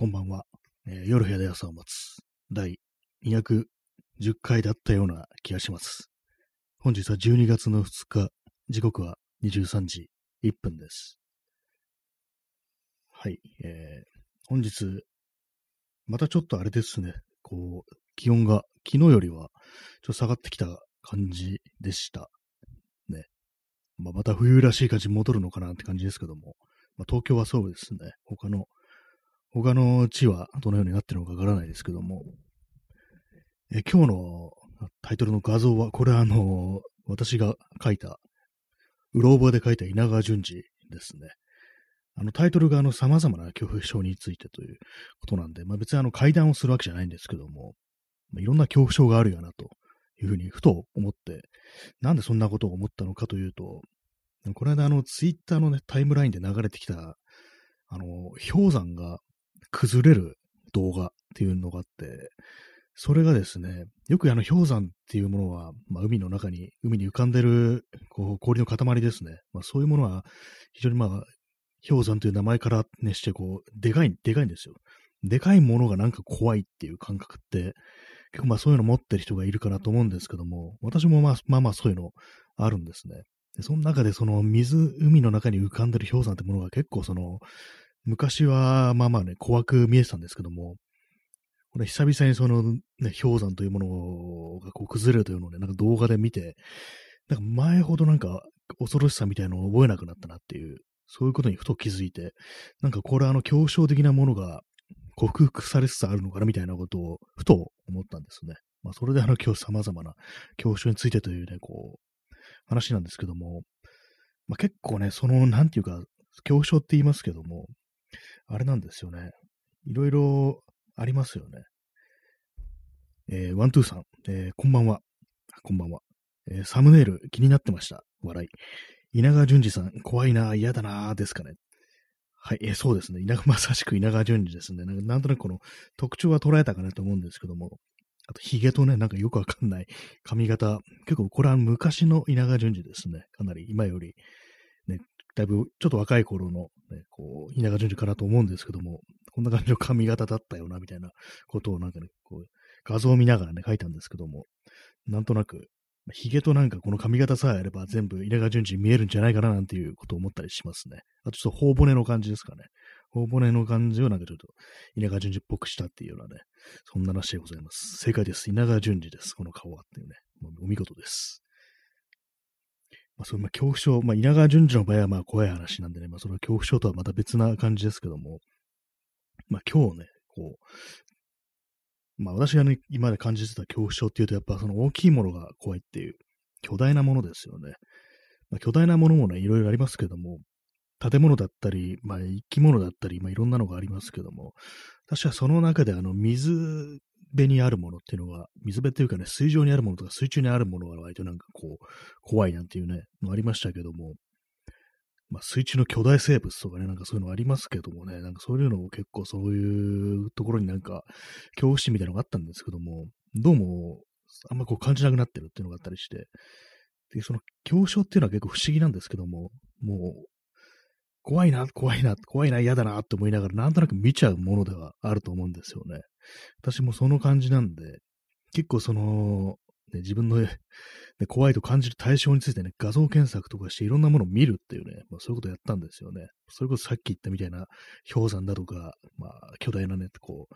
こんばんは。えー夜部屋で朝を待つ。第210回だったような気がします。本日は12月の2日、時刻は23時1分です。はい。えー本日、またちょっとあれですね。こう、気温が昨日よりはちょっと下がってきた感じでした。ね。まあ、また冬らしい感じに戻るのかなって感じですけども。まあ、東京はそうですね。他の他の地はどのようになってるのかわからないですけども、え今日のタイトルの画像は、これはあの、私が書いた、うろ覚えで書いた稲川淳二ですね。あのタイトルがあの様々な恐怖症についてということなんで、まあ別にあの階段をするわけじゃないんですけども、まあいろんな恐怖症があるよなというふうにふと思って、なんでそんなことを思ったのかというと、この間あのツイッターのねタイムラインで流れてきた、あの、氷山が崩れる動画っていうのがあって、それがですね、よくあの氷山っていうものは、まあ、海の中に、海に浮かんでるこう氷の塊ですね。まあ、そういうものは非常にまあ、氷山という名前からねして、こう、でかい、でかいんですよ。でかいものがなんか怖いっていう感覚って、結構まあそういうの持ってる人がいるかなと思うんですけども、私もまあまあまあそういうのあるんですね。でその中でその水、海の中に浮かんでる氷山ってものが結構その、昔は、まあまあね、怖く見えてたんですけども、これ久々にその、ね、氷山というものがこう崩れるというのをね、なんか動画で見て、なんか前ほどなんか恐ろしさみたいなのを覚えなくなったなっていう、そういうことにふと気づいて、なんかこれあの恐怖症的なものが克服されつつあるのかなみたいなことをふと思ったんですね。まあそれであの今日様々な恐怖症についてというね、こう、話なんですけども、まあ結構ね、その、なんていうか、恐怖症って言いますけども、あれなんですよね。いろいろありますよね。えーワントゥーさん、えーこんばんは。こんばんは、えーサムネイル気になってました。笑い。稲川淳二さん、怖いな、嫌だな、ですかね。はい、えーそうですね。稲川、まさしく稲川淳二ですね。なんとなくこの特徴は捉えたかなと思うんですけども、あと、髭とね、なんかよくわかんない髪型。結構、これは昔の稲川淳二ですね。かなり今より、だいぶちょっと若い頃の、ね、こう、稲川淳二かなと思うんですけども、こんな感じの髪型だったよな、みたいなことをなんかね、こう、画像を見ながらね、書いたんですけども、なんとなく、髭となんかこの髪型さえあれば全部稲川淳二に見えるんじゃないかななんていうことを思ったりしますね。あとちょっと頬骨の感じですかね。頬骨の感じをなんかちょっと稲川淳二っぽくしたっていうようなね、そんな話でございます。正解です。稲川淳二です。この顔はっていうね。もうお見事です。まあ、それまあ恐怖症、まあ、稲川淳二の場合はまあ怖い話なんでね、まあ、それは恐怖症とはまた別な感じですけども、まあ、今日ね、こう、まあ、私がね、今まで感じてた恐怖症っていうと、やっぱその大きいものが怖いっていう、巨大なものですよね。まあ、巨大なものもね、いろいろありますけども、建物だったり、まあ、生き物だったり、まあ、いろんなのがありますけども、私はその中であの、水辺にあるものっていうのが、水辺っていうかね、水上にあるものとか水中にあるものが割となんかこう、怖いなんていうね、のありましたけども、まあ、水中の巨大生物とかね、なんかそういうのありますけどもね、なんかそういうのも結構そういうところになんか、恐怖心みたいなのがあったんですけども、どうも、あんまこう感じなくなってるっていうのがあったりして、で、その恐怖症っていうのは結構不思議なんですけども、もう、怖いな、怖いな、怖いな、嫌だなって思いながら、なんとなく見ちゃうものではあると思うんですよね。私もその感じなんで、結構その、ね、自分の、ね、怖いと感じる対象についてね、画像検索とかしていろんなものを見るっていうね、まあ、そういうことやったんですよね。それこそさっき言ったみたいな氷山だとか、まあ、巨大なね、こう、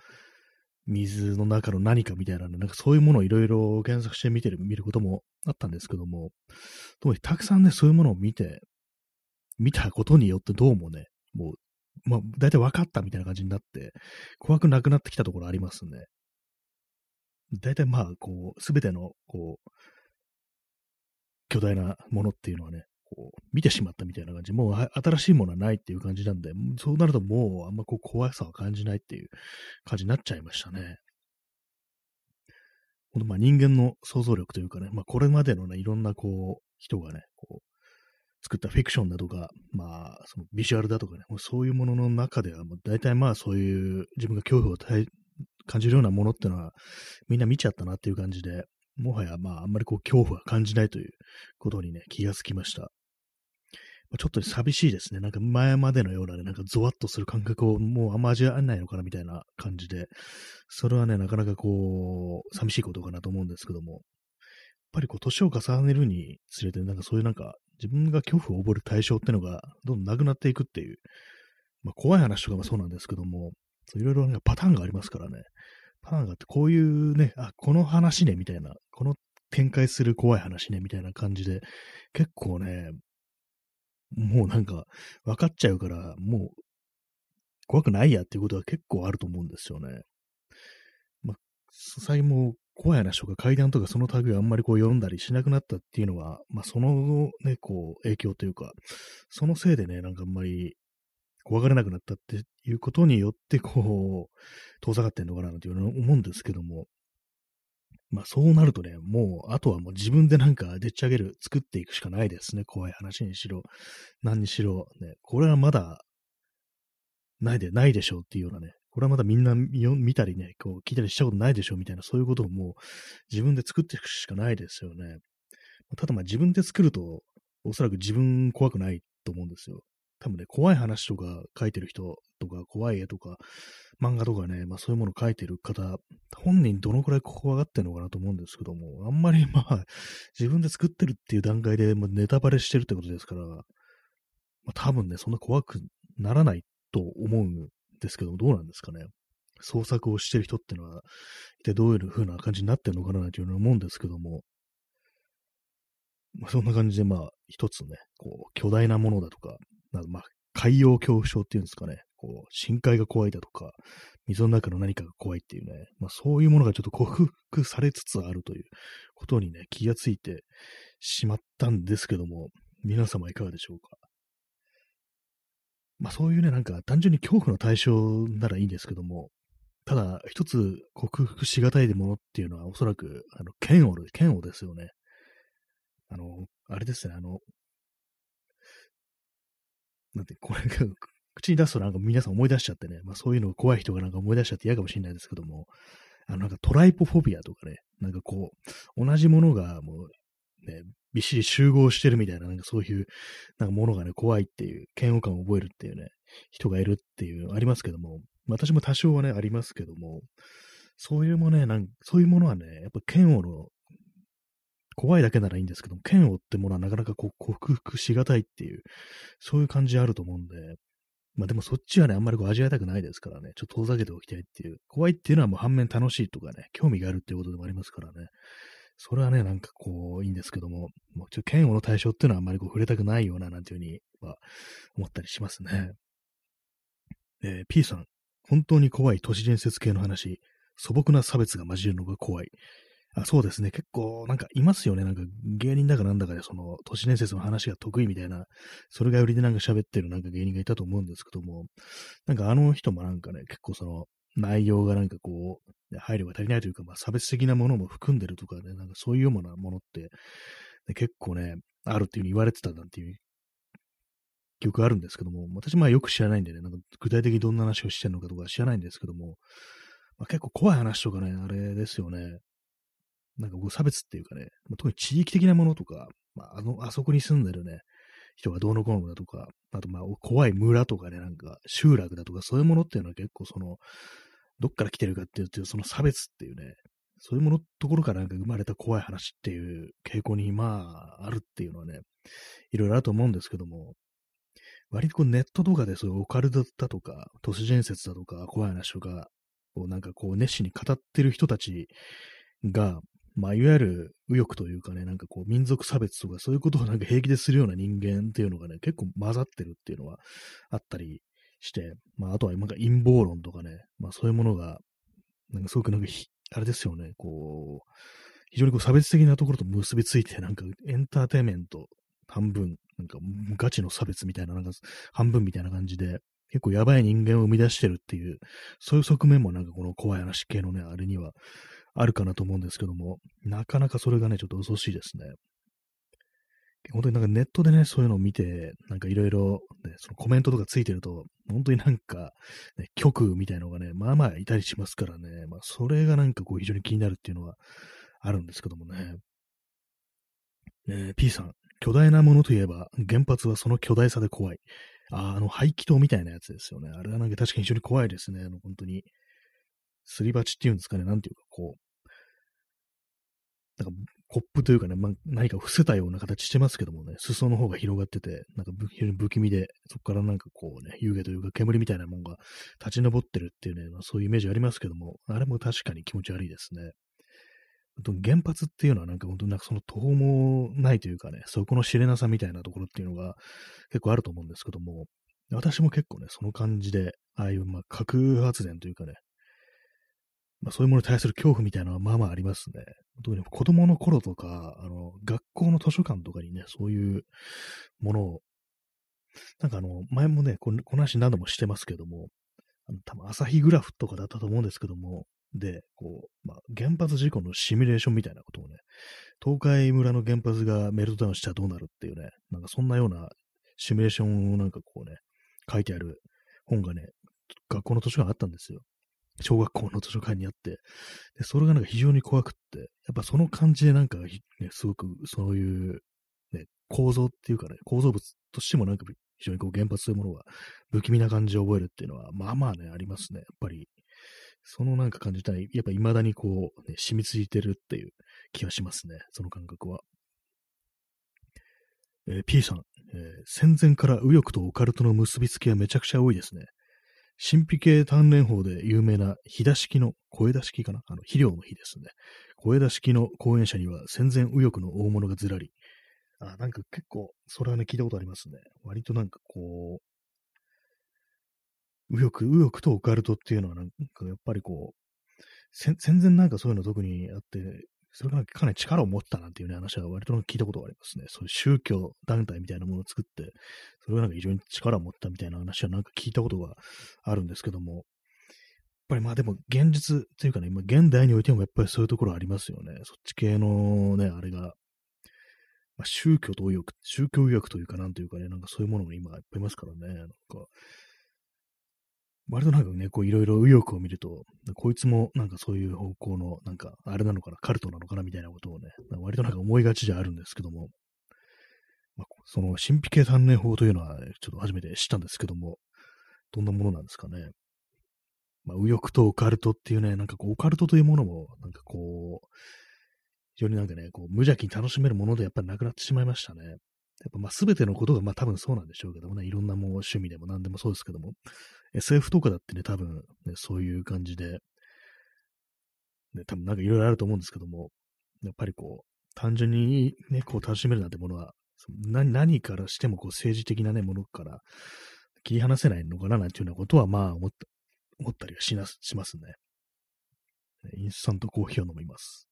水の中の何かみたいなね、なんかそういうものをいろいろ検索して見てる、見ることもあったんですけども、ともたくさんね、そういうものを見て、見たことによってどうもね、もう、まあ、大体分かったみたいな感じになって、怖くなくなってきたところありますね。大体まあ、こう、すべての、こう、巨大なものっていうのはね、こう、見てしまったみたいな感じ、もう新しいものはないっていう感じなんで、そうなるともうあんまこう怖さは感じないっていう感じになっちゃいましたね。ほんとまあ人間の想像力というかね、まあこれまでのね、いろんなこう、人がね、作ったフィクションだとか、まあ、そのビジュアルだとかね、そういうものの中では、大体まあそういう自分が恐怖を感じるようなものっていうのは、みんな見ちゃったなっていう感じで、もはやまああんまりこう恐怖は感じないということにね、気がつきました。まちょっと寂しいですね。なんか前までのようなね、なんかゾワッとする感覚をもうあんま味わえないのかなみたいな感じで、それはね、なかなかこう、寂しいことかなと思うんですけども、やっぱりこう、年を重ねるにつれて、なんかそういうなんか、自分が恐怖を覚える対象ってのが、どんどんなくなっていくっていう、まあ怖い話とかもそうなんですけども、いろいろパターンがありますからね。パターンがあって、こういうね、あ、この話ね、みたいな、この展開する怖い話ね、みたいな感じで、結構ね、もうなんか、分かっちゃうから、もう、怖くないやっていうことは結構あると思うんですよね。まあ、最近も怖い話とか階段とかその類をあんまりこう読んだりしなくなったっていうのは、まあそのね、こう影響というか、そのせいでね、なんかあんまり怖がれなくなったっていうことによって、こう、遠ざかってんのかなというのを思うんですけども、まあそうなるとね、もう、あとはもう自分でなんかでっち上げる、作っていくしかないですね。怖い話にしろ、何にしろ、ね、これはまだ、ないで、ないでしょうっていうようなね、これはまだみんな見たりね、こう聞いたりしたことないでしょうみたいな、そういうことをもう自分で作っていくしかないですよね。ただまあ自分で作ると、おそらく自分怖くないと思うんですよ。多分ね、怖い話とか書いてる人とか、怖い絵とか、漫画とかね、まあそういうものを書いてる方、本人どのくらい怖がってるのかなと思うんですけども、あんまりまあ、自分で作ってるっていう段階で、まあ、ネタバレしてるってことですから、まあ多分ね、そんな怖くならないと思うですけども、どうなんですかね。創作をしてる人ってのは、一体どういう風な感じになってるのかなというふうに思うんですけども、まあ、そんな感じで、まあ、一つね、こう、巨大なものだとか、まあ、海洋恐怖症っていうんですかね、こう、深海が怖いだとか、水の中の何かが怖いっていうね、まあそういうものがちょっと克服されつつあるということにね、気がついてしまったんですけども、皆様いかがでしょうか？まあそういうね、なんか単純に恐怖の対象ならいいんですけども、ただ一つ克服しがたいものっていうのはおそらく、あの、剣を、剣をですよね。あの、あれですね、あの、なんて、これが、口に出すとなんか皆さん思い出しちゃってね、まあそういうのが怖い人がなんか思い出しちゃって嫌かもしれないですけども、あのなんかトライポフォビアとかね、なんかこう、同じものがもう、ね、びっしり集合してるみたいな、なんかそういう、なんかものがね、怖いっていう、嫌悪感を覚えるっていうね、人がいるっていう、ありますけども、私も多少はね、ありますけども、そういうもね、なんそういうものはね、やっぱ嫌悪の怖いだけならいいんですけども、剣をってものはなかなかこう克服しがたいっていう、そういう感じあると思うんで、まあでもそっちはね、あんまりこう味わいたくないですからね、ちょっと遠ざけておきたいっていう、怖いっていうのはもう反面楽しいとかね、興味があるっていうことでもありますからね、それはね、なんかこう、いいんですけども、もうちょ嫌悪の対象っていうのはあんまりこう触れたくないような、なんていうふうには思ったりしますね。えー、P さん、本当に怖い都市伝説系の話、素朴な差別が混じるのが怖い。あそうですね。結構、なんかいますよね。なんか芸人だかなんだかで、その都市伝説の話が得意みたいな、それが売りでなんか喋ってるなんか芸人がいたと思うんですけども、なんかあの人もなんかね、結構その内容がなんかこう、配慮が足りないというか、まあ差別的なものも含んでるとかね、なんかそういうようなものって、結構ね、あるっていうふうに言われてたなんていう記憶あるんですけども、私まあよく知らないんでね、なんか具体的にどんな話をしてるのかとか知らないんですけども、まあ、結構怖い話とかね、あれですよね。なんかこう差別っていうかね、特に地域的なものとか、まあ、あの、あそこに住んでるね、人がどうのこうのだとか、あとまあ怖い村とかね、なんか集落だとかそういうものっていうのは結構その、どっから来てるかっていうと、その差別っていうね、そういうものところからなんか生まれた怖い話っていう傾向にまああるっていうのはね、いろいろあると思うんですけども、割とこうネットとかでそういうオカルトだとか、都市伝説だとか、怖い話とか、をなんかこう熱心に語ってる人たちが、まあ、いわゆる右翼というかね、なんかこう、民族差別とかそういうことをなんか平気でするような人間っていうのがね、結構混ざってるっていうのはあったりして、まあ、あとはなんか陰謀論とかね、まあそういうものが、なんかすごくなんかあれですよね、こう、非常にこう差別的なところと結びついて、なんかエンターテイメント半分、なんかガチの差別みたいな、なんか半分みたいな感じで、結構やばい人間を生み出してるっていう、そういう側面もなんかこの怖い話系のね、あれにはあるかなと思うんですけども、なかなかそれがね、ちょっと恐ろしいですね。本当になんかネットでね、そういうのを見て、なんかいろいろ、ね、そのコメントとかついてると、本当になんか、ね、曲みたいのがね、まあまあいたりしますからね、まあそれがなんかこう非常に気になるっていうのはあるんですけどもね。えー、P さん、巨大なものといえば、原発はその巨大さで怖い。あ、あの、排気筒みたいなやつですよね。あれはなんか確かに非常に怖いですね。あの、本当に。すり鉢っていうんですかね。なんていうか、こう、なんか、コップというかね、ま、何か伏せたような形してますけどもね、裾の方が広がってて、なんか非常に不気味で、そこからなんかこうね、湯気というか煙みたいなものが立ち上ってるっていうね、まあ、そういうイメージありますけども、あれも確かに気持ち悪いですね。原発っていうのはなんか本当になんかその途方もないというかね、そこの知れなさみたいなところっていうのが結構あると思うんですけども、私も結構ね、その感じで、ああいうまあ核発電というかね、まあそういうものに対する恐怖みたいなのはまあまあありますね。特に子供の頃とか、あの、学校の図書館とかにね、そういうものを、なんかあの、前もね、この話何度もしてますけども、あの多分朝日グラフとかだったと思うんですけども、で、こう、まあ、原発事故のシミュレーションみたいなことをね、東海村の原発がメルトダウンしたらどうなるっていうね、なんかそんなようなシミュレーションをなんかこうね、書いてある本がね、学校の図書館あったんですよ。小学校の図書館にあって、で、それがなんか非常に怖くって、やっぱその感じでなんか、ね、すごくそういう、ね、構造っていうかね、構造物としてもなんか非常にこう原発というものが不気味な感じを覚えるっていうのは、まあまあね、ありますね。やっぱり、そのなんか感じたら、やっぱ未だにこう、ね、染みついてるっていう気がしますね。その感覚は。えー、P さん、えー、戦前から右翼とオカルトの結びつきはめちゃくちゃ多いですね。神秘系鍛錬法で有名な火田式の、小枝式かな？あの、肥料の火ですね。小枝式の講演者には戦前右翼の大物がずらり。あ、なんか結構、それはね、聞いたことありますね。割となんかこう、右翼、右翼とオカルトっていうのはなんかやっぱりこう、戦前なんかそういうの特にあって、それがかなり力を持ったなんていうね、話は割と聞いたことがありますね。そういう宗教団体みたいなものを作って、それがなんか非常に力を持ったみたいな話はなんか聞いたことがあるんですけども、やっぱりまあでも現実っていうかね、今現代においてもやっぱりそういうところありますよね。そっち系のね、あれが、まあ、宗教と右翼、宗教右翼というかなんというかね、なんかそういうものが今いっぱいいますからね。なんか、割となんかね、こういろいろ右翼を見ると、こいつもなんかそういう方向の、なんかあれなのかな、カルトなのかなみたいなことをね、割となんか思いがちじゃあるんですけども、まあ、その神秘系鍛錬法というのは、ちょっと初めて知ったんですけども、どんなものなんですかね。まあ、右翼とオカルトっていうね、なんかこう、オカルトというものも、なんかこう、非常になんかね、こう、無邪気に楽しめるものでやっぱりなくなってしまいましたね。やっぱまあ全てのことがまあ多分そうなんでしょうけどもね、いろんなもう趣味でも何でもそうですけども、SF とかだってね、多分、ね、そういう感じで、ね、多分なんかいろいろあると思うんですけども、やっぱりこう、単純にね、こう楽しめるなんてものは、何何からしてもこう政治的なね、ものから切り離せないのかななんていうようなことは、まあ思った、思ったりはしなしますね。インスタントコーヒーを飲みます。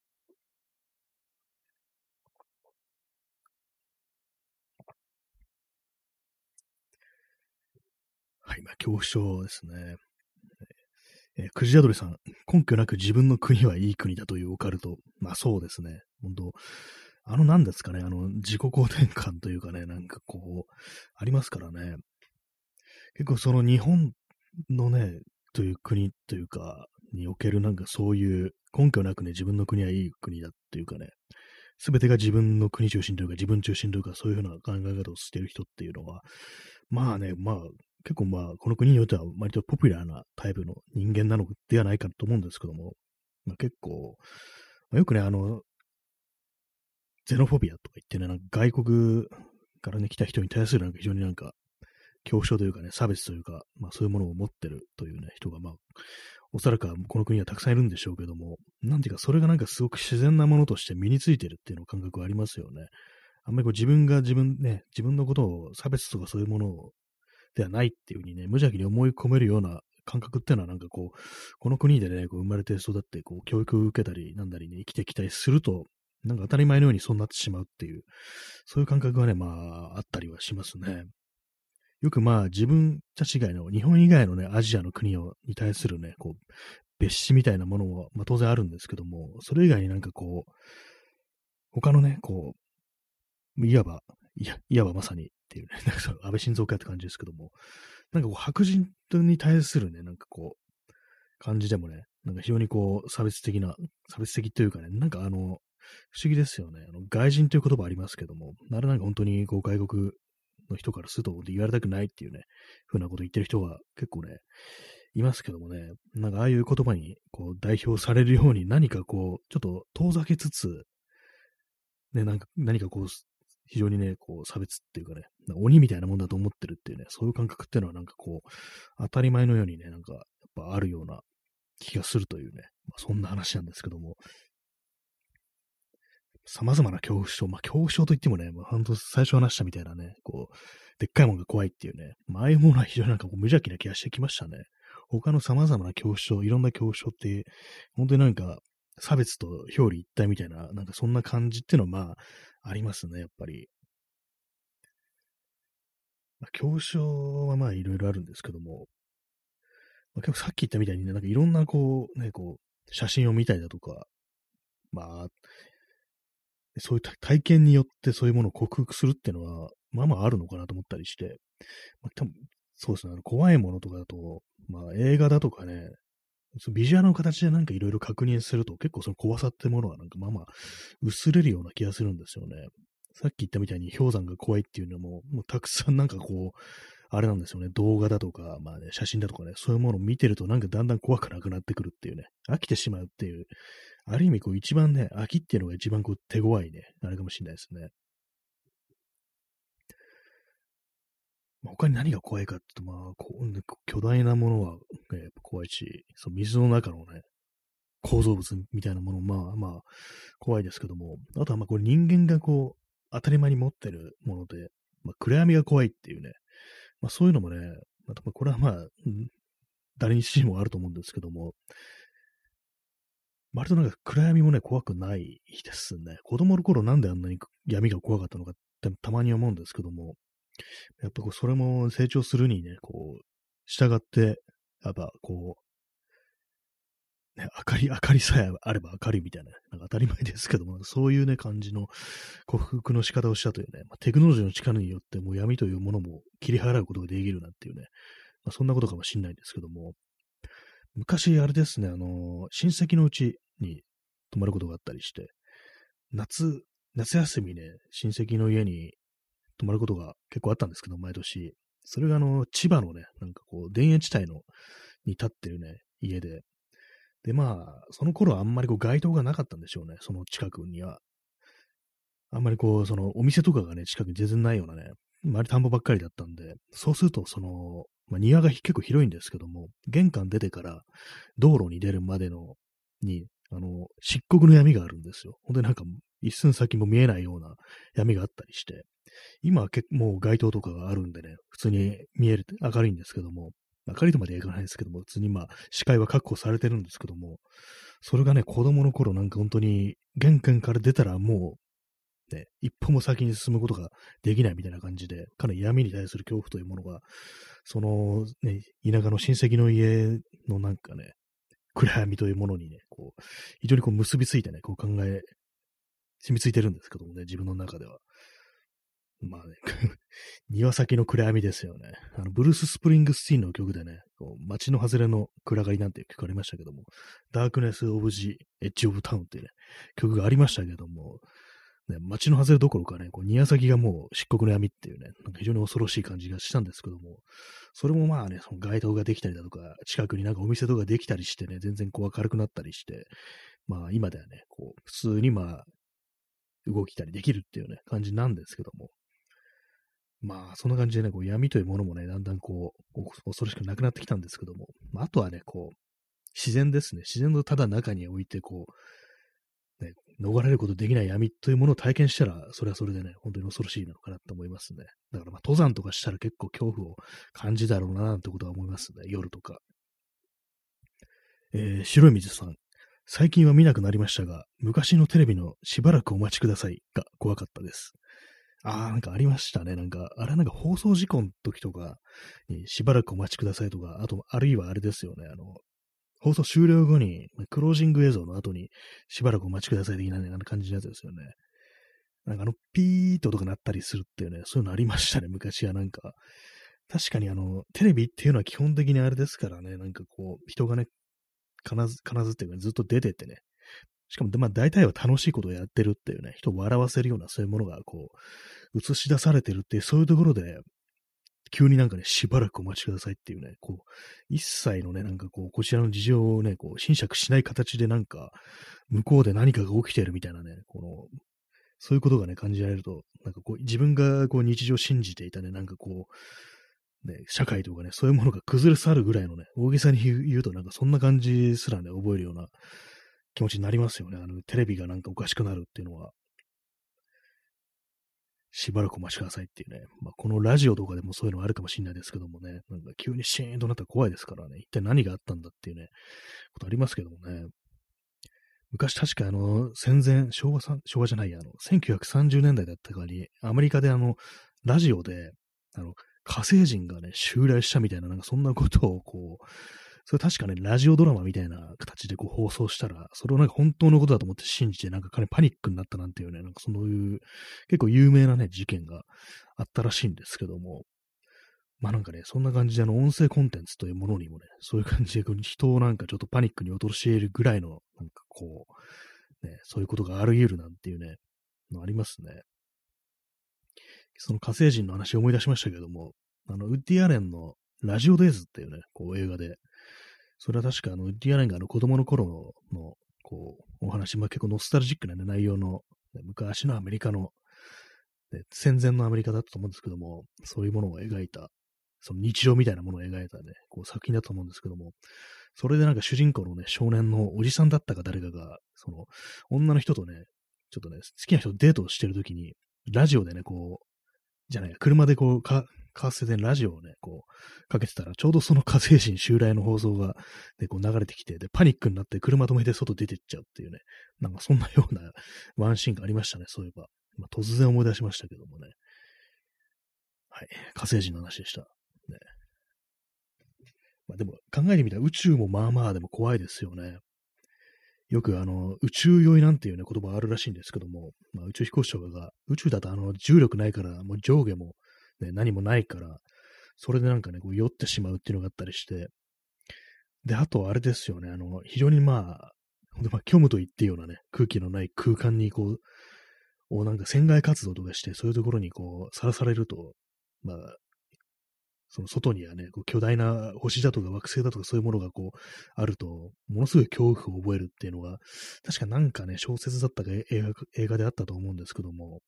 はい、まあ、恐怖症ですね。えー、クジラドリさん、根拠なく自分の国はいい国だというオカルト。まあそうですね。本当あの何ですかね、あの自己肯定感というかね、なんかこう、ありますからね。結構その日本のね、という国というか、におけるなんかそういう根拠なくね、自分の国はいい国だっていうかね、すべてが自分の国中心というか、自分中心というか、そういうふうな考え方をしている人っていうのは、まあね、まあ、結構まあ、この国によっては割とポピュラーなタイプの人間なのではないかと思うんですけども、まあ、結構、まあ、よくね、あの、ゼノフォビアとか言ってね、なんか外国からね、来た人に対するなんか非常になんか、恐怖症というかね、差別というか、まあそういうものを持ってるというね、人がまあ、おそらくこの国はたくさんいるんでしょうけども、なんていうか、それがなんかすごく自然なものとして身についてるっていうの感覚はありますよね。あんまりこう自分が自分ね、自分のことを差別とかそういうものをではないっていうふうにね、無邪気に思い込めるような感覚っていうのはなんかこう、この国でね、こう生まれて育って、こう、教育を受けたり、なんだりね、生きてきたりすると、なんか当たり前のようにそうなってしまうっていう、そういう感覚がね、まあ、あったりはしますね。よくまあ、自分たち以外の、日本以外のね、アジアの国をに対するね、こう、別紙みたいなものは、まあ当然あるんですけども、それ以外になんかこう、他のね、こう、いわば、いや、いわばまさにっていうね、なんかその安倍晋三会って感じですけども、なんかこう白人に対するね、なんかこう、感じでもね、なんか非常にこう差別的な、差別的というかね、なんかあの、不思議ですよね。あの外人という言葉ありますけども、あれなんか本当にこう外国の人からすると言われたくないっていうね、ふうなこと言ってる人が結構ね、いますけどもね、なんかああいう言葉にこう代表されるように何かこう、ちょっと遠ざけつつ、ね、なんか何かこう、非常にね、こう差別っていうかね、鬼みたいなもんだと思ってるっていうね、そういう感覚っていうのはなんかこう、当たり前のようにね、なんかやっぱあるような気がするというね、まあ、そんな話なんですけども、様々な恐怖症、まあ恐怖症といってもね、まあ、本当最初話したみたいなね、こう、でっかいものが怖いっていうね、まあ、ああいうものは非常になんかこう無邪気な気がしてきましたね。他の様々な恐怖症、いろんな恐怖症って、本当になんか差別と表裏一体みたいな、なんかそんな感じっていうのはまあ、ありますね、やっぱり。まあ、恐怖症はまあいろいろあるんですけども、まあ、結構さっき言ったみたいにね、なんかいろんなこう、ね、こう、写真を見たりだとか、まあ、そういう体験によってそういうものを克服するっていうのは、まあまああるのかなと思ったりして、まあ、多分そうですね、怖いものとかだと、まあ映画だとかね、ビジュアルの形でなんかいろいろ確認すると結構その怖さってものはなんかまあまあ薄れるような気がするんですよね。さっき言ったみたいに氷山が怖いっていうのも、もうたくさんなんかこう、あれなんですよね、動画だとか、まあね、写真だとかね、そういうものを見てるとなんかだんだん怖くなくなってくるっていうね、飽きてしまうっていう、ある意味こう一番ね、飽きっていうのが一番こう手強いね、あれかもしれないですね。他に何が怖いかって言うと、まあ、こう巨大なものは、ね、やっぱ怖いし、その水の中のね、構造物みたいなもの、まあまあ、怖いですけども、あとはまあこれ人間がこう、当たり前に持ってるもので、まあ、暗闇が怖いっていうね、まあそういうのもね、まあ、これはまあ、誰にしもあると思うんですけども、割となんか暗闇もね、怖くないですね。子供の頃なんであんなに闇が怖かったのかってたまに思うんですけども、やっぱこう、それも成長するにね、こう、従って、やっぱこう、ね、明かり、明かりさえあれば明るいみたいな、なんか当たり前ですけども、そういうね、感じの克服の仕方をしたというね、まあ、テクノロジーの力によってもう闇というものも切り払うことができるなんていうね、まあ、そんなことかもしんないんですけども、昔、あれですね、あの、親戚のうちに泊まることがあったりして、夏、夏休みね、親戚の家に泊まることが結構あったんですけど、毎年。それがあの、千葉のね、なんかこう、田園地帯の、に立ってるね、家で。で、まあ、その頃はあんまりこう、街灯がなかったんでしょうね、その近くには。あんまりこう、その、お店とかがね、近くに全然ないようなね、周り田んぼばっかりだったんで、そうすると、その、まあ、庭が結構広いんですけども、玄関出てから道路に出るまでの、に、あの、漆黒の闇があるんですよ。ほんでなんか、一寸先も見えないような闇があったりして、今は結もう街灯とかがあるんでね、普通に見える、明るいんですけども、明るいとまではいかないですけども、普通にまあ、視界は確保されてるんですけども、それがね、子供の頃なんか本当に、玄関から出たらもう、ね、一歩も先に進むことができないみたいな感じで、かなり闇に対する恐怖というものが、その、ね、田舎の親戚の家のなんかね、暗闇というものにね、こう、非常にこう結びついてね、こう考え、染みついてるんですけどもね、自分の中では。まあね、庭先の暗闇ですよね。あの、ブルース・スプリングスティーンの曲でね、こう街の外れの暗がりなんて聞かれましたけども、 Darkness of the Edge of Town っていうね、曲がありましたけども、ね、街の外れどころかね、こう庭先がもう漆黒の闇っていうね、なんか非常に恐ろしい感じがしたんですけども、それもまあね、その街灯ができたりだとか、近くになんかお店とかできたりしてね、全然こう明るくなったりして、まあ今ではね、こう、普通にまあ、動きたりできるっていうね、感じなんですけども、まあ、そんな感じでね、こう闇というものもね、だんだんこう、恐ろしくなくなってきたんですけども、まあ、あとはね、こう、自然ですね。自然のただ中に置いて、こう、逃れることできない闇というものを体験したら、それはそれでね、本当に恐ろしいのかなと思いますね。だからまあ、登山とかしたら結構恐怖を感じだろうな、なんてことは思いますね。夜とか。えー、白い水さん。最近は見なくなりましたが、昔のテレビのしばらくお待ちくださいが怖かったです。ああ、なんかありましたね。なんか、あれなんか放送事故の時とかにしばらくお待ちくださいとか、あと、あるいはあれですよね。あの、放送終了後に、クロージング映像の後にしばらくお待ちください的な、ね、あの感じのやつですよね。なんかあの、ピーっととかなったりするっていうね、そういうのありましたね、昔はなんか。確かにあの、テレビっていうのは基本的にあれですからね、なんかこう、人がね、必ず、必ずっていうか、ずっと出てってね、しかも、まあ大体は楽しいことをやってるっていうね、人を笑わせるようなそういうものがこう、映し出されてるっていう、そういうところで、急になんかね、しばらくお待ちくださいっていうね、こう、一切のね、なんかこう、こちらの事情をね、こう、侵釈しない形でなんか、向こうで何かが起きてるみたいなね、この、そういうことがね、感じられると、なんかこう、自分がこう、日常を信じていたね、なんかこう、ね、社会とかね、そういうものが崩れ去るぐらいのね、大げさに言うとなんかそんな感じすらね、覚えるような気持ちになりますよね。あの、テレビがなんかおかしくなるっていうのは。しばらくお待ちくださいっていうね。まあ、このラジオとかでもそういうのあるかもしれないですけどもね。なんか急にシーンとなったら怖いですからね。一体何があったんだっていうね、ことありますけどもね。昔確かあの、戦前、昭和さん、昭和じゃないや、あの、1930年代だったかに、アメリカであの、ラジオで、あの、火星人がね、襲来したみたいな、なんかそんなことをこう、それ確かね、ラジオドラマみたいな形でこう放送したら、それをなんか本当のことだと思って信じて、なんか彼パニックになったなんていうね、なんかそういう、結構有名なね、事件があったらしいんですけども、まあなんかね、そんな感じであの音声コンテンツというものにもね、そういう感じで人をなんかちょっとパニックに陥れるぐらいの、なんかこう、ね、そういうことがあり得るなんていうね、のありますね。その火星人の話を思い出しましたけども、あの、ウッディ・アレンのラジオデイズっていうね、こう映画で、それは確かあの、ディアレンがあの子供の頃の、こう、お話、まあ、結構ノスタルジックな、ね、内容の、昔のアメリカの、ね、戦前のアメリカだったと思うんですけども、そういうものを描いた、その日常みたいなものを描いたね、こう作品だと思うんですけども、それでなんか主人公のね、少年のおじさんだったか誰かが、その、女の人とね、ちょっとね、好きな人とデートをしてるときに、ラジオでね、こう、じゃない、車でこう、か、カーステでラジオをね、こう、かけてたら、ちょうどその火星人襲来の放送が、ね、こう流れてきて、で、パニックになって車止めて外出てっちゃうっていうね、なんかそんなようなワンシーンがありましたね、そういえば。まあ、突然思い出しましたけどもね。はい。火星人の話でした。ね。まあでも考えてみたら宇宙もまあまあでも怖いですよね。よくあの、宇宙酔いなんていうね、言葉あるらしいんですけども、まあ、宇宙飛行士とかが、宇宙だとあの、重力ないから、もう上下も、ね、何もないから、それでなんかね、こう酔ってしまうっていうのがあったりして、で、あとあれですよね、あの、非常にまあ、ほんまあ、虚無と言ってようなね、空気のない空間にこう、をなんか船外活動とかして、そういうところにこう、さらされると、まあ、その外にはね、こう巨大な星だとか惑星だとかそういうものがこう、あると、ものすごい恐怖を覚えるっていうのが、確かなんかね、小説だったか映画映画であったと思うんですけども、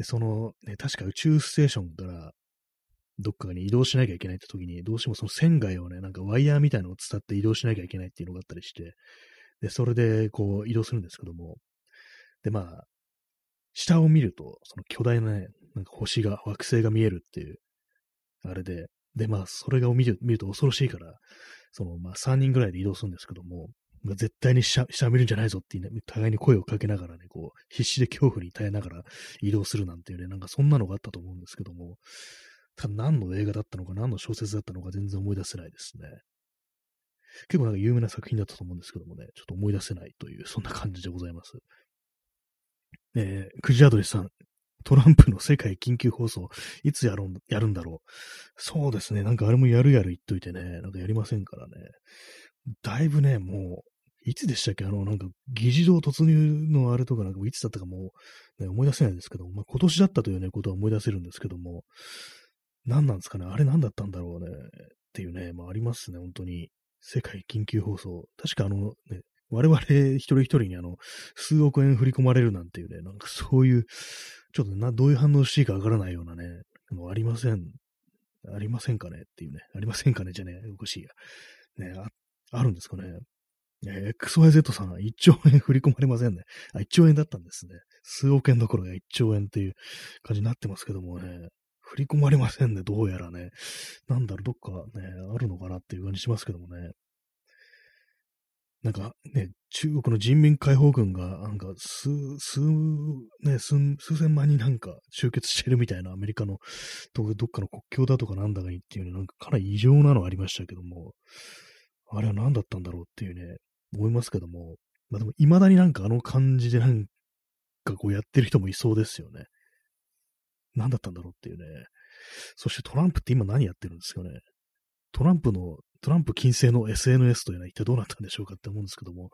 で、その、ね、確か宇宙ステーションからどっかに移動しなきゃいけないって時に、どうしてもその船外をね、なんかワイヤーみたいなのを伝って移動しなきゃいけないっていうのがあったりして、で、それでこう移動するんですけども、で、まあ、下を見ると、その巨大なね、なんか星が、惑星が見えるっていうあれで、で、まあ、それが見る見ると恐ろしいから、その、まあ、3人ぐらいで移動するんですけども、まあ、絶対に下下見るんじゃないぞっていうね、互いに声をかけながらね、こう、必死で恐怖に耐えながら移動するなんていうね、なんかそんなのがあったと思うんですけども、ただ何の映画だったのか、何の小説だったのか全然思い出せないですね。結構なんか有名な作品だったと思うんですけどもね、ちょっと思い出せないという、そんな感じでございます。えー、クジアドリさん、トランプの世界緊急放送、いつやるんやるんだろう。そうですね。なんかあれもやるやる言っといてね、なんかやりませんからね。だいぶね、もう、いつでしたっけ？あの、なんか、議事堂突入のあれとかなんかいつだったかもう、ね、思い出せないんですけど、まあ、今年だったというね、ことは思い出せるんですけども、何なんですかね？あれ何だったんだろうね？っていうね、まあありますね、本当に。世界緊急放送。確かあのね、我々一人一人にあの、数億円振り込まれるなんていうね、なんかそういう、ちょっとな、どういう反応していいかわからないようなね、もうありません。ありませんかね？っていうね。ありませんかね？じゃねえ、おかしいや。ねあ、あるんですかね？えー、XYZ さん、1兆円振り込まれませんね。あ、1兆円だったんですね。数億円どころが1兆円っていう感じになってますけどもね。振り込まれませんね。どうやらね。なんだろう、どっかね、あるのかなっていう感じしますけどもね。なんかね、中国の人民解放軍が、なんか数、数、ね、数、数千万人なんか集結してるみたいなアメリカのどっかの国境だとかなんだかにっていうね、なんかかなり異常なのありましたけども、あれは何だったんだろうっていうね、思いますけども、まあでも未だになんかあの感じでなんかこうやってる人もいそうですよね。何だったんだろうっていうね。そしてトランプって今何やってるんですかね。トランプのトランプ禁制の SNS というのは一体どうなったんでしょうかって思うんですけども、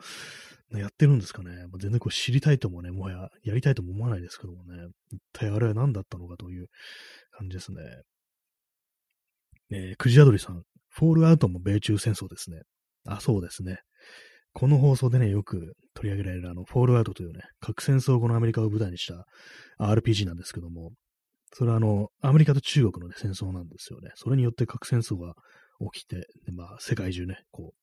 やってるんですかね。まあ、全然こう知りたいともね、もはややりたいとも思わないですけどもね、一体あれは何だったのかという感じですね。えー、くじあどりさん、フォールアウトも米中戦争ですね。あ、そうですね。この放送でね、よく取り上げられるあの、フォールアウトというね、核戦争後のアメリカを舞台にした RPG なんですけども、それはあの、アメリカと中国の、ね、戦争なんですよね。それによって核戦争が起きて、でまあ、世界中ね、こ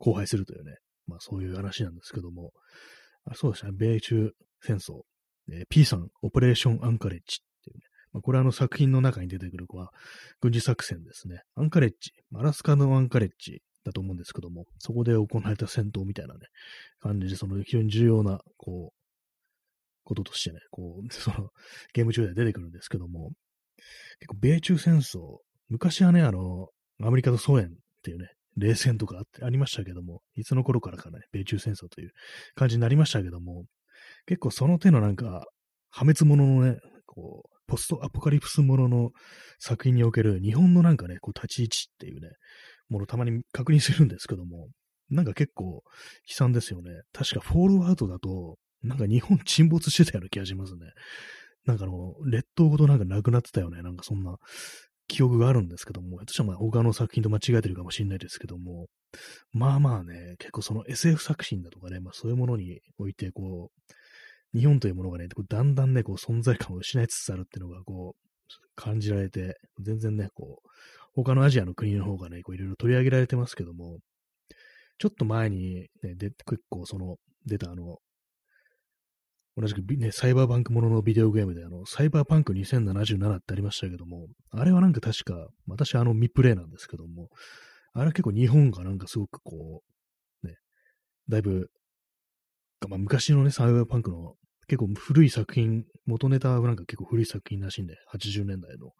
う、荒廃するというね、まあそういう話なんですけども、あそうですね、米中戦争、えー、P さん、オペレーションアンカレッジっていうね、まあ、これはあの作品の中に出てくる子は軍事作戦ですね。アンカレッジ、アラスカのアンカレッジだと思うんですけども、そこで行われた戦闘みたいなね、感じで、その非常に重要な、こう、こととしてね、こう、その、ゲーム中で出てくるんですけども、結構、米中戦争、昔はね、あの、アメリカとソ連っていうね、冷戦とかあってありましたけども、いつの頃からかね、米中戦争という感じになりましたけども、結構その手のなんか、破滅者のね、こう、ポストアポカリプスものの作品における日本のなんかね、こう立ち位置っていうね、ものたまに確認するんですけども、なんか結構悲惨ですよね。確かフォールアウトだと、なんか日本沈没してたような気がしますね。なんかあの、列島ごとなんかなくなってたよね。なんかそんな記憶があるんですけども、私はまあ他の作品と間違えてるかもしれないですけども、まあまあね、結構その SF 作品だとかね、まあそういうものにおいて、こう、日本というものがね、だんだんね、こう存在感を失いつつあるっていうのが、こう、感じられて、全然ね、こう、他のアジアの国の方がね、いろいろ取り上げられてますけども、ちょっと前に、ね、で、結構その、出たあの、同じく、ね、サイバーバンクもののビデオゲームで、あの、サイバーパンク2077ってありましたけども、あれはなんか確か、私あの未プレイなんですけども、あれは結構日本がなんかすごくこう、ね、だいぶ、まあ、昔のね、サイバーパンクの結構古い作品、元ネタはなんか結構古い作品らしいんで、80年代の。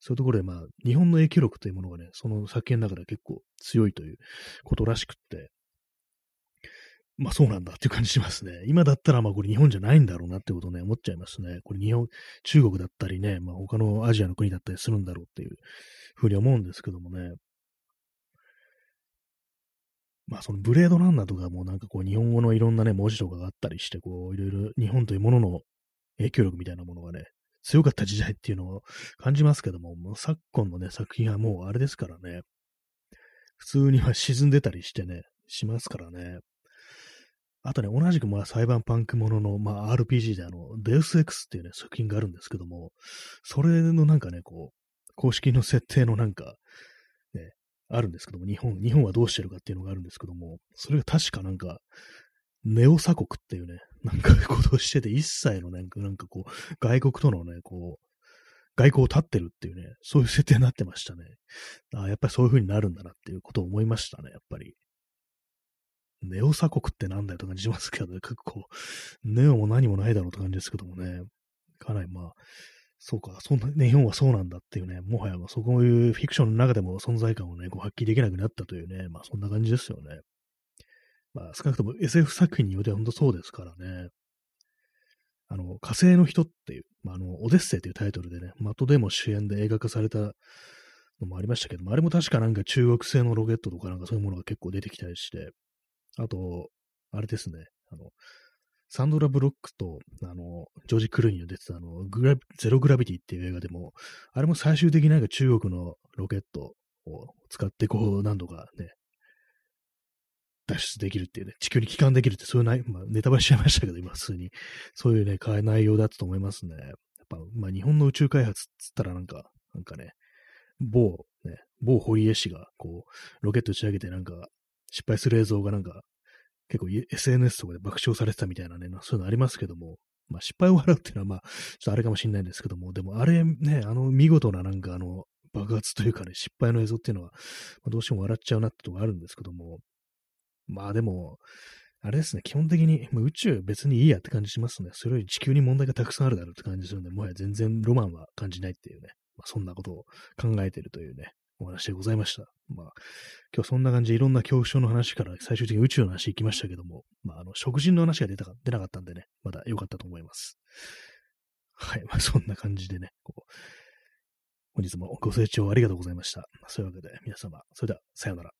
そういうところで、まあ、日本の影響力というものがね、その作品の中では結構強いということらしくって、まあそうなんだっていう感じしますね。今だったらまあこれ日本じゃないんだろうなってことをね、思っちゃいますね。これ日本、中国だったりね、まあ他のアジアの国だったりするんだろうっていうふうに思うんですけどもね。まあそのブレードランナーとかもなんかこう日本語のいろんなね、文字とかがあったりして、こういろいろ日本というものの影響力みたいなものがね、強かった時代っていうのを感じますけども、もう昨今のね、作品はもうあれですからね、普通には沈んでたりしてね、しますからね。あとね、同じくまあ裁判パンクものの、まあ RPG であの、デウス X っていうね、作品があるんですけども、それのなんかね、こう、公式の設定のなんか、ね、あるんですけども、日本、日本はどうしてるかっていうのがあるんですけども、それが確かなんか、ネオ鎖国っていうね、なんかことをしてて、一切のなんか、なんかこう、外国とのね、こう、外交を立ってるっていうね、そういう設定になってましたね。あやっぱりそういう風になるんだなっていうことを思いましたね、やっぱり。ネオ鎖国ってなんだよと感じしますけどね、結構、ネオも何もないだろうって感じですけどもね、かなりまあ、そうか、そんな、ね、日本はそうなんだっていうね、もはや、まあ、そういうフィクションの中でも存在感をね、こう発揮できなくなったというね、まあそんな感じですよね。まあ少なくとも SF 作品によっては本当そうですからね。あの、火星の人っていう、まあ、あの、オデッセイというタイトルでね、マットデモ主演で映画化されたのもありましたけども、あれも確かなんか中国製のロケットとかなんかそういうものが結構出てきたりして、あと、あれですね、あの、サンドラ・ブロックと、あの、ジョージ・クルーニーの出てた、あの、グラゼログラビティっていう映画でも、あれも最終的になんか中国のロケットを使って、こう、何度かね、脱出できるっていうね、地球に帰還できるって、そういう内、まあ、ネタバレしちゃいましたけど、今、普通に。そういうね、内容だったと思いますね。やっぱ、まあ、日本の宇宙開発っつったらなんか、なんかね、某、ね、某堀江氏が、こう、ロケット打ち上げてなんか、失敗する映像がなんか、結構 SNS とかで爆笑されてたみたいなね、そういうのありますけども、まあ失敗を笑うっていうのはまあ、ちょっとあれかもしれないんですけども、でもあれね、あの見事ななんかあの爆発というかね、失敗の映像っていうのは、まあ、どうしても笑っちゃうなってとこあるんですけども、まあでも、あれですね、基本的に宇宙別にいいやって感じしますね。それより地球に問題がたくさんあるだろうって感じするんで、もはや全然ロマンは感じないっていうね、まあ、そんなことを考えてるというね、お話でございました。まあ、今日そんな感じでいろんな恐怖症の話から最終的に宇宙の話行きましたけども、まあ、あの、食人の話が出たか出なかったんでね、まだ良かったと思います。はい、まあそんな感じでね、こう、本日もご清聴ありがとうございました。そういうわけで皆様、それではさようなら。